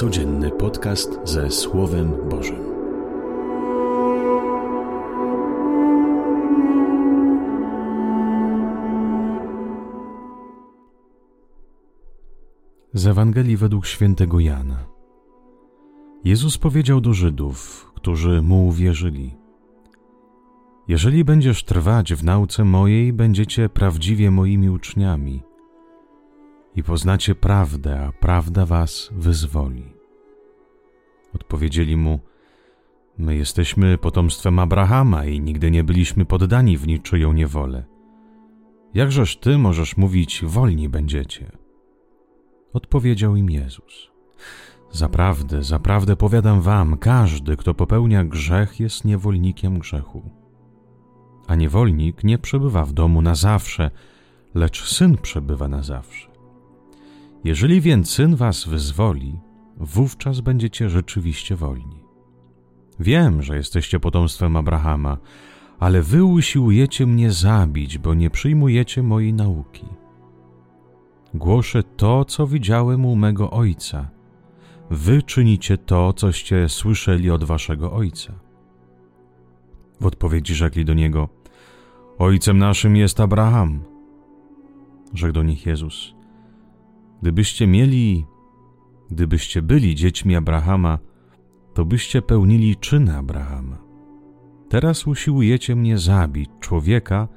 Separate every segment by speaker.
Speaker 1: Codzienny podcast ze Słowem Bożym. Z Ewangelii według świętego Jana. Jezus powiedział do Żydów, którzy mu uwierzyli: Jeżeli będziesz trwać w nauce mojej, będziecie prawdziwie moimi uczniami i poznacie prawdę, a prawda was wyzwoli. Odpowiedzieli mu: My jesteśmy potomstwem Abrahama i nigdy nie byliśmy poddani w niczyją niewolę. Jakżeż ty możesz mówić, wolni będziecie? Odpowiedział im Jezus: Zaprawdę, zaprawdę powiadam wam, każdy, kto popełnia grzech, jest niewolnikiem grzechu. A niewolnik nie przebywa w domu na zawsze, lecz syn przebywa na zawsze. Jeżeli więc syn was wyzwoli, wówczas będziecie rzeczywiście wolni. Wiem, że jesteście potomstwem Abrahama, ale wy usiłujecie mnie zabić, bo nie przyjmujecie mojej nauki. Głoszę to, co widziałem u mego ojca. Wy czynicie to, coście słyszeli od waszego ojca. W odpowiedzi rzekli do niego: Ojcem naszym jest Abraham. Rzekł do nich Jezus: Gdybyście mieli, gdybyście byli dziećmi Abrahama, to byście pełnili czyny Abrahama. Teraz usiłujecie mnie zabić, człowieka,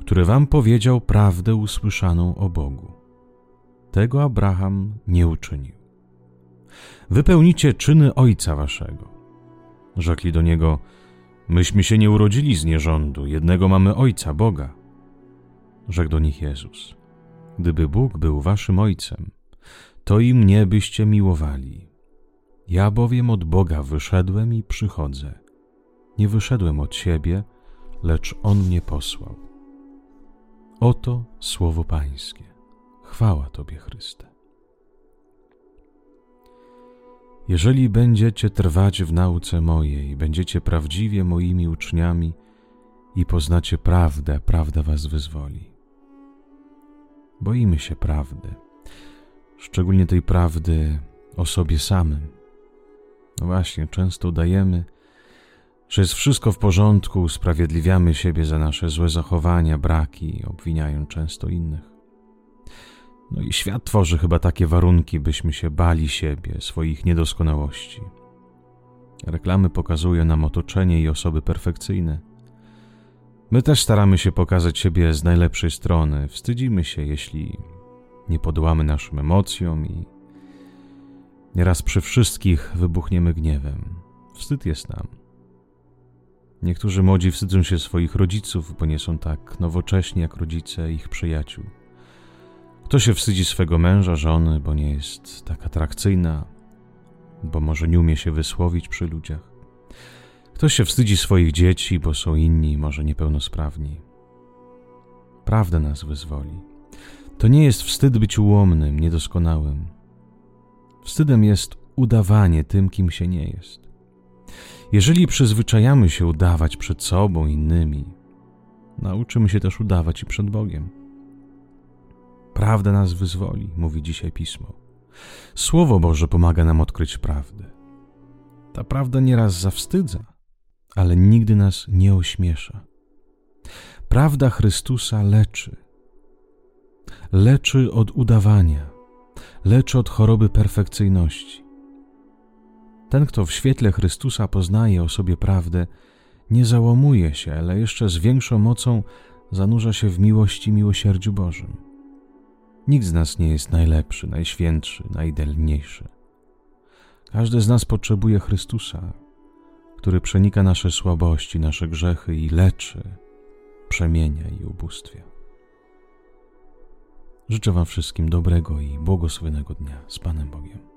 Speaker 1: który wam powiedział prawdę usłyszaną o Bogu. Tego Abraham nie uczynił. Wypełnicie czyny ojca waszego. Rzekli do niego: Myśmy się nie urodzili z nierządu, jednego mamy ojca, Boga. Rzekł do nich Jezus: Gdyby Bóg był waszym ojcem, to i mnie byście miłowali. Ja bowiem od Boga wyszedłem i przychodzę. Nie wyszedłem od siebie, lecz On mnie posłał. Oto słowo Pańskie. Chwała Tobie, Chryste. Jeżeli będziecie trwać w nauce mojej, będziecie prawdziwie moimi uczniami i poznacie prawdę, prawda was wyzwoli. Boimy się prawdy, szczególnie tej prawdy o sobie samym. No właśnie, często udajemy, że jest wszystko w porządku, usprawiedliwiamy siebie za nasze złe zachowania, braki, obwiniając często innych. No i świat tworzy chyba takie warunki, byśmy się bali siebie, swoich niedoskonałości. Reklamy pokazują nam otoczenie i osoby perfekcyjne My też staramy się pokazać siebie z najlepszej strony. Wstydzimy się, jeśli nie podołamy naszym emocjom i nieraz przy wszystkich wybuchniemy gniewem. Wstyd jest nam. Niektórzy młodzi wstydzą się swoich rodziców, bo nie są tak nowocześni jak rodzice ich przyjaciół. Kto się wstydzi swego męża, żony, bo nie jest tak atrakcyjna, bo może nie umie się wysłowić przy ludziach. Ktoś się wstydzi swoich dzieci, bo są inni, może niepełnosprawni. Prawda nas wyzwoli. To nie jest wstyd być ułomnym, niedoskonałym. Wstydem jest udawanie tym, kim się nie jest. Jeżeli przyzwyczajamy się udawać przed sobą, innymi, nauczymy się też udawać i przed Bogiem. Prawda nas wyzwoli, mówi dzisiaj pismo. Słowo Boże pomaga nam odkryć prawdę. Ta prawda nieraz zawstydza, ale nigdy nas nie ośmiesza. Prawda Chrystusa leczy. Leczy od udawania, leczy od choroby perfekcyjności. Ten, kto w świetle Chrystusa poznaje o sobie prawdę, nie załamuje się, ale jeszcze z większą mocą zanurza się w miłości i miłosierdziu Bożym. Nikt z nas nie jest najlepszy, najświętszy, najidealniejszy. Każdy z nas potrzebuje Chrystusa, który przenika nasze słabości, nasze grzechy i leczy, przemienia i ubóstwia. Życzę Wam wszystkim dobrego i błogosławionego dnia z Panem Bogiem.